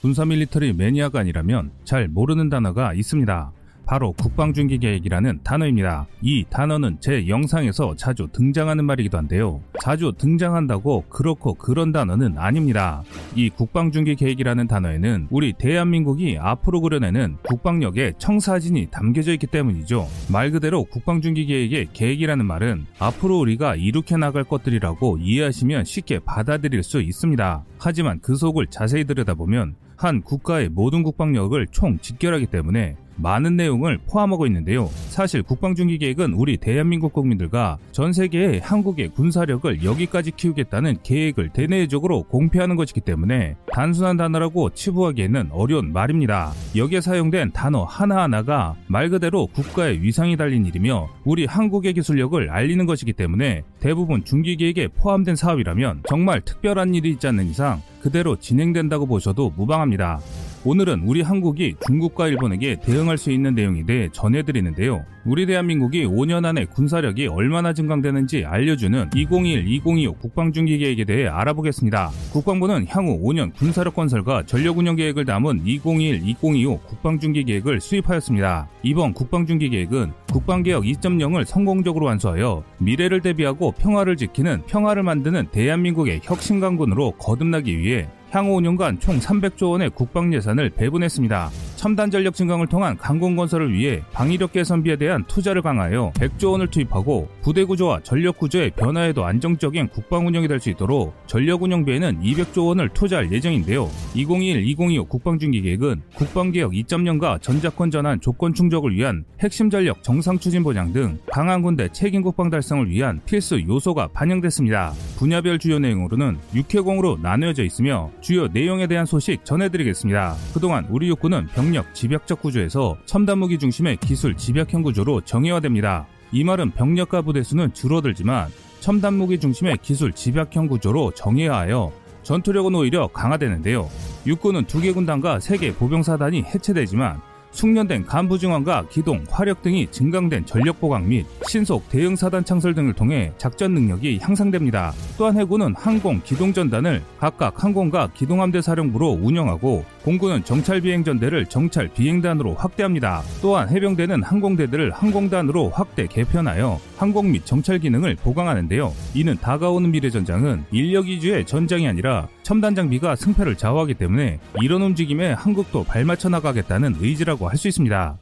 군사 밀리터리 매니아가 아니라면 잘 모르는 단어가 있습니다. 바로 국방중기계획이라는 단어입니다. 이 단어는 제 영상에서 자주 등장하는 말이기도 한데요. 자주 등장한다고 그렇고 그런 단어는 아닙니다. 이 국방중기계획이라는 단어에는 우리 대한민국이 앞으로 그려내는 국방력의 청사진이 담겨져 있기 때문이죠. 말 그대로 국방중기계획의 계획이라는 말은 앞으로 우리가 이룩해 나갈 것들이라고 이해하시면 쉽게 받아들일 수 있습니다. 하지만 그 속을 자세히 들여다보면 한 국가의 모든 국방력을 총 직결하기 때문에 많은 내용을 포함하고 있는데요. 사실 국방중기 계획은 우리 대한민국 국민들과 전 세계의 한국의 군사력을 여기까지 키우겠다는 계획을 대내적으로 공표하는 것이기 때문에 단순한 단어라고 치부하기에는 어려운 말입니다. 여기에 사용된 단어 하나하나가 말 그대로 국가의 위상이 달린 일이며 우리 한국의 기술력을 알리는 것이기 때문에 대부분 중기 계획에 포함된 사업이라면 정말 특별한 일이 있지 않는 이상 그대로 진행된다고 보셔도 무방합니다. 오늘은 우리 한국이 중국과 일본에게 대응할 수 있는 내용에 대해 전해드리는데요. 우리 대한민국이 5년 안에 군사력이 얼마나 증강되는지 알려주는 2021-2025 국방중기 계획에 대해 알아보겠습니다. 국방부는 향후 5년 군사력 건설과 전력 운영 계획을 담은 2021-2025 국방중기 계획을 수립하였습니다. 이번 국방중기 계획은 국방개혁 2.0을 성공적으로 완수하여 미래를 대비하고 평화를 지키는 평화를 만드는 대한민국의 혁신강군으로 거듭나기 위해 향후 5년간 총 300조 원의 국방 예산을 배분했습니다. 첨단 전력 증강을 통한 강공 건설을 위해 방위력 개선비에 대한 투자를 강화하여 100조 원을 투입하고 부대 구조와 전력 구조의 변화에도 안정적인 국방 운영이 될 수 있도록 전력 운영비에는 200조 원을 투자할 예정인데요. 2021-2025 국방중기 계획은 국방개혁 2.0과 전자권 전환 조건 충족을 위한 핵심 전력 정상 추진 보장 등 강한 군대 책임 국방 달성을 위한 필수 요소가 반영됐습니다. 분야별 주요 내용으로는 육해공으로 나누어져 있으며 주요 내용에 대한 소식 전해드리겠습니다. 그동안 우리 육군은 병력 집약적 구조에서 첨단 무기 중심의 기술 집약형 구조로 정의화됩니다. 이 말은 병력과 부대 수는 줄어들지만 첨단 무기 중심의 기술 집약형 구조로 정의화하여 전투력은 오히려 강화되는데요. 육군은 두 개 군단과 세 개 보병사단이 해체되지만 숙련된 간부 증원과 기동, 화력 등이 증강된 전력 보강 및 신속 대응 사단 창설 등을 통해 작전 능력이 향상됩니다. 또한 해군은 항공 기동 전단을 각각 항공과 기동함대 사령부로 운영하고 공군은 정찰 비행 전대를 정찰 비행단으로 확대합니다. 또한 해병대는 항공대들을 항공단으로 확대 개편하여 항공 및 정찰 기능을 보강하는데요. 이는 다가오는 미래 전장은 인력 위주의 전장이 아니라 첨단 장비가 승패를 좌우하기 때문에 이런 움직임에 한국도 발맞춰 나가겠다는 의지라고 할 수 있습니다.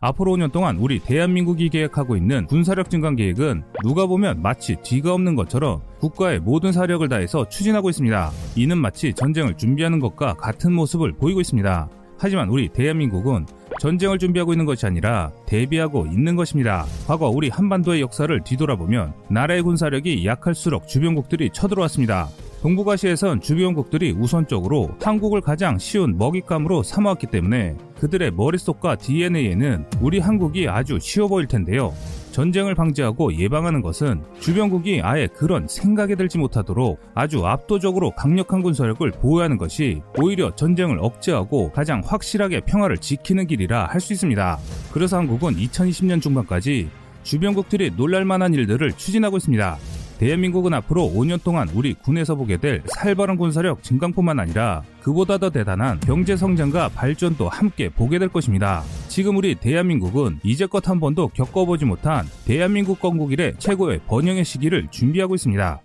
앞으로 5년 동안 우리 대한민국이 계획하고 있는 군사력 증강 계획은 누가 보면 마치 뒤가 없는 것처럼 국가의 모든 사력을 다해서 추진하고 있습니다. 이는 마치 전쟁을 준비하는 것과 같은 모습을 보이고 있습니다. 하지만 우리 대한민국은 전쟁을 준비하고 있는 것이 아니라 대비하고 있는 것입니다. 과거 우리 한반도의 역사를 뒤돌아보면 나라의 군사력이 약할수록 주변국들이 쳐들어왔습니다. 동북아시아에선 주변국들이 우선적으로 한국을 가장 쉬운 먹잇감으로 삼아왔기 때문에 그들의 머릿속과 DNA에는 우리 한국이 아주 쉬워 보일 텐데요. 전쟁을 방지하고 예방하는 것은 주변국이 아예 그런 생각에 들지 못하도록 아주 압도적으로 강력한 군사력을 보유하는 것이 오히려 전쟁을 억제하고 가장 확실하게 평화를 지키는 길이라 할 수 있습니다. 그래서 한국은 2020년 중반까지 주변국들이 놀랄만한 일들을 추진하고 있습니다. 대한민국은 앞으로 5년 동안 우리 군에서 보게 될 살벌한 군사력 증강뿐만 아니라 그보다 더 대단한 경제 성장과 발전도 함께 보게 될 것입니다. 지금 우리 대한민국은 이제껏 한 번도 겪어보지 못한 대한민국 건국 이래 최고의 번영의 시기를 준비하고 있습니다.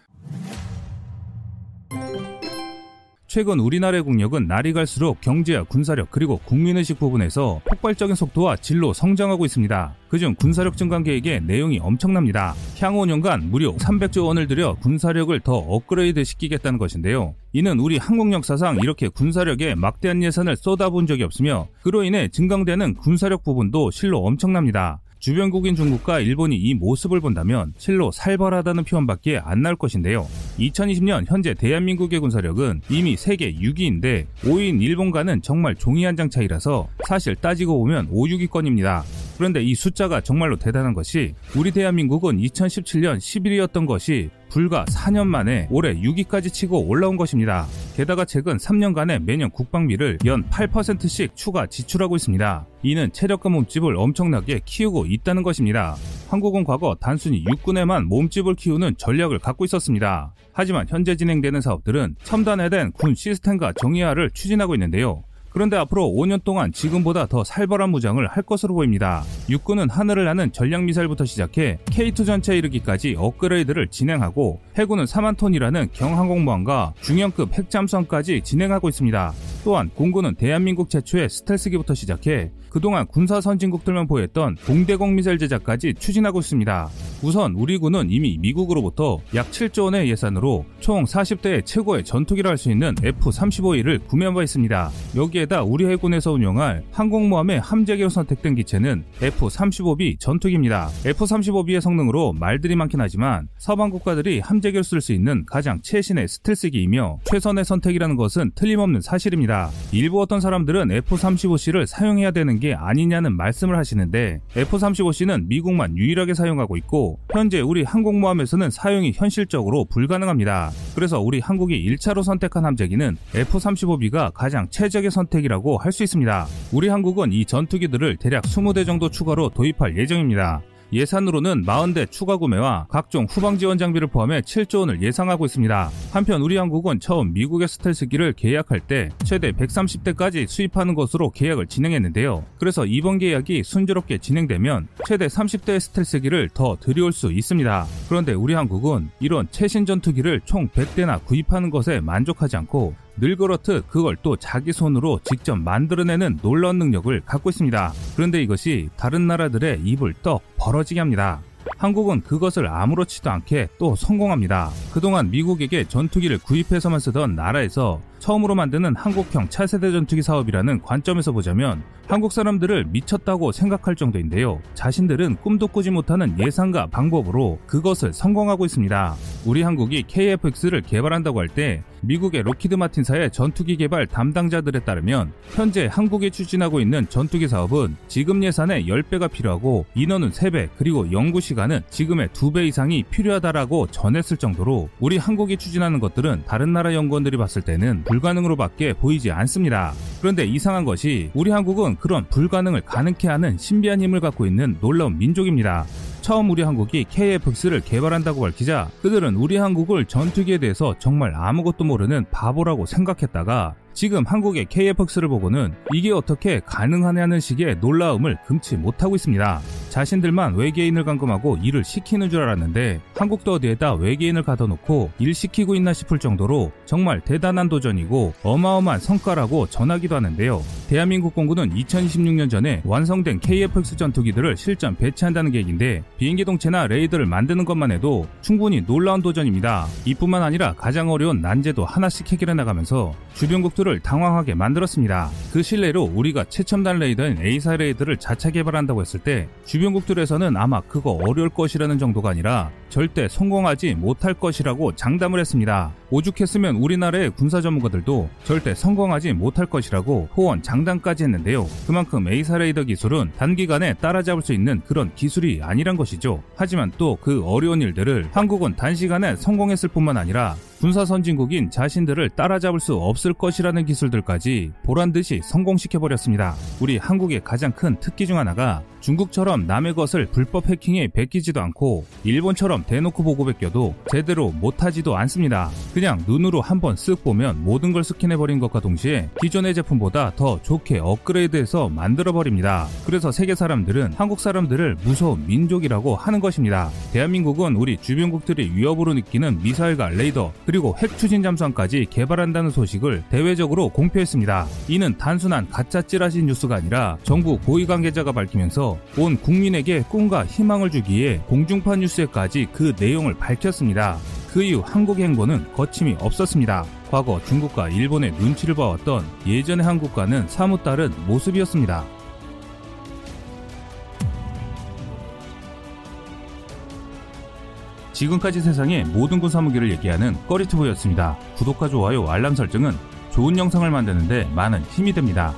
최근 우리나라의 국력은 날이 갈수록 경제와 군사력 그리고 국민의식 부분에서 폭발적인 속도와 질로 성장하고 있습니다. 그중 군사력 증강 계획의 내용이 엄청납니다. 향후 5년간 무려 300조 원을 들여 군사력을 더 업그레이드 시키겠다는 것인데요. 이는 우리 한국 역사상 이렇게 군사력에 막대한 예산을 쏟아본 적이 없으며 그로 인해 증강되는 군사력 부분도 실로 엄청납니다. 주변국인 중국과 일본이 이 모습을 본다면 실로 살벌하다는 표현밖에 안 나올 것인데요. 2020년 현재 대한민국의 군사력은 이미 세계 6위인데 5위인 일본과는 정말 종이 한 장 차이라서 사실 따지고 보면 5, 6위권입니다. 그런데 이 숫자가 정말로 대단한 것이 우리 대한민국은 2017년 11위였던 것이 불과 4년 만에 올해 6위까지 치고 올라온 것입니다. 게다가 최근 3년간의 매년 국방비를 연 8%씩 추가 지출하고 있습니다. 이는 체력과 몸집을 엄청나게 키우고 있다는 것입니다. 한국은 과거 단순히 육군에만 몸집을 키우는 전략을 갖고 있었습니다. 하지만 현재 진행되는 사업들은 첨단화된 군 시스템과 정의화를 추진하고 있는데요. 그런데 앞으로 5년 동안 지금보다 더 살벌한 무장을 할 것으로 보입니다. 육군은 하늘을 나는 전략미사일부터 시작해 K2 전차에 이르기까지 업그레이드를 진행하고 해군은 4만 톤이라는 경항공모함과 중형급 핵잠수함까지 진행하고 있습니다. 또한 공군은 대한민국 최초의 스텔스기부터 시작해 그동안 군사 선진국들만 보였던 공대공 미사일 제작까지 추진하고 있습니다. 우선 우리 군은 이미 미국으로부터 약 7조 원의 예산으로 총 40대의 최고의 전투기를 할수 있는 F-35E를 구매한 바 있습니다. 여기에다 우리 해군에서 운영할 항공모함의 함재기로 선택된 기체는 F-35B 전투기입니다. F-35B의 성능으로 말들이 많긴 하지만 서방 국가들이 함재기를 쓸수 있는 가장 최신의 스텔스기이며 최선의 선택이라는 것은 틀림없는 사실입니다. 일부 어떤 사람들은 F-35C를 사용해야 되는 게 아니냐는 말씀을 하시는데 F-35C는 미국만 유일하게 사용하고 있고 현재 우리 항공모함에서는 사용이 현실적으로 불가능합니다. 그래서 우리 한국이 1차로 선택한 함재기는 F-35B가 가장 최적의 선택이라고 할 수 있습니다. 우리 한국은 이 전투기들을 대략 20대 정도 추가로 도입할 예정입니다. 예산으로는 40대 추가 구매와 각종 후방 지원 장비를 포함해 7조 원을 예상하고 있습니다. 한편 우리 한국은 처음 미국의 스텔스기를 계약할 때 최대 130대까지 수입하는 것으로 계약을 진행했는데요. 그래서 이번 계약이 순조롭게 진행되면 최대 30대의 스텔스기를 더 들여올 수 있습니다. 그런데 우리 한국은 이런 최신 전투기를 총 100대나 구입하는 것에 만족하지 않고 늘 그렇듯 그걸 또 자기 손으로 직접 만들어내는 놀라운 능력을 갖고 있습니다. 그런데 이것이 다른 나라들의 입을 떡 벌어지게 합니다. 한국은 그것을 아무렇지도 않게 또 성공합니다. 그동안 미국에게 전투기를 구입해서만 쓰던 나라에서 처음으로 만드는 한국형 차세대 전투기 사업이라는 관점에서 보자면 한국 사람들을 미쳤다고 생각할 정도인데요. 자신들은 꿈도 꾸지 못하는 예상과 방법으로 그것을 성공하고 있습니다. 우리 한국이 KFX를 개발한다고 할 때 미국의 록히드 마틴사의 전투기 개발 담당자들에 따르면 현재 한국이 추진하고 있는 전투기 사업은 지금 예산의 10배가 필요하고 인원은 3배 그리고 연구 시간은 지금의 2배 이상이 필요하다라고 전했을 정도로 우리 한국이 추진하는 것들은 다른 나라 연구원들이 봤을 때는 불가능으로밖에 보이지 않습니다. 그런데 이상한 것이 우리 한국은 그런 불가능을 가능케 하는 신비한 힘을 갖고 있는 놀라운 민족입니다. 처음 우리 한국이 KFX를 개발한다고 밝히자. 그들은 우리 한국을 전투기에 대해서 정말 아무것도 모르는 바보라고 생각했다가 지금 한국의 KFX를 보고는 이게 어떻게 가능하냐는 식의 놀라움을 금치 못하고 있습니다. 자신들만 외계인을 감금하고 일을 시키는 줄 알았는데 한국도 어디에다 외계인을 가둬놓고 일 시키고 있나 싶을 정도로 정말 대단한 도전이고 어마어마한 성과라고 전하기도 하는데요. 대한민국 공군은 2026년 전에 완성된 KFX 전투기들을 실전 배치한다는 계획인데 비행기 동체나 레이더를 만드는 것만 해도 충분히 놀라운 도전입니다. 이뿐만 아니라 가장 어려운 난제도 하나씩 해결해 나가면서 주변국들 을 당황하게 만들었습니다. 그 신뢰로 우리가 최첨단 레이더인 A사 레이더를 자체 개발한다고 했을 때 주변국들에서는 아마 그거 어려울 것이라는 정도가 아니라 절대 성공하지 못할 것이라고 장담을 했습니다. 오죽했으면 우리나라의 군사 전문가들도 절대 성공하지 못할 것이라고 호언 장담까지 했는데요. 그만큼 A사 레이더 기술은 단기간에 따라잡을 수 있는 그런 기술이 아니란 것이죠. 하지만 또 그 어려운 일들을 한국은 단시간에 성공했을 뿐만 아니라 군사 선진국인 자신들을 따라잡을 수 없을 것이라는 기술들까지 보란 듯이 성공시켜버렸습니다. 우리 한국의 가장 큰 특기 중 하나가 중국처럼 남의 것을 불법 해킹에 베끼지도 않고 일본처럼 대놓고 보고 베껴도 제대로 못하지도 않습니다. 그냥 눈으로 한번 쓱 보면 모든 걸 스캔해버린 것과 동시에 기존의 제품보다 더 좋게 업그레이드해서 만들어버립니다. 그래서 세계 사람들은 한국 사람들을 무서운 민족이라고 하는 것입니다. 대한민국은 우리 주변국들이 위협으로 느끼는 미사일과 레이더 그리고 핵 추진 잠수함까지 개발한다는 소식을 대외적으로 공표했습니다. 이는 단순한 가짜 찌라시 뉴스가 아니라 정부 고위 관계자가 밝히면서 온 국민에게 꿈과 희망을 주기에 공중파 뉴스에까지 그 내용을 밝혔습니다. 그 이후 한국의 행보는 거침이 없었습니다. 과거 중국과 일본의 눈치를 봐왔던 예전의 한국과는 사뭇 다른 모습이었습니다. 지금까지 세상의 모든 군 사 무기를 얘기하는 꺼리투브였습니다. 구독과 좋아요, 알람 설정은 좋은 영상을 만드는데 많은 힘이 됩니다.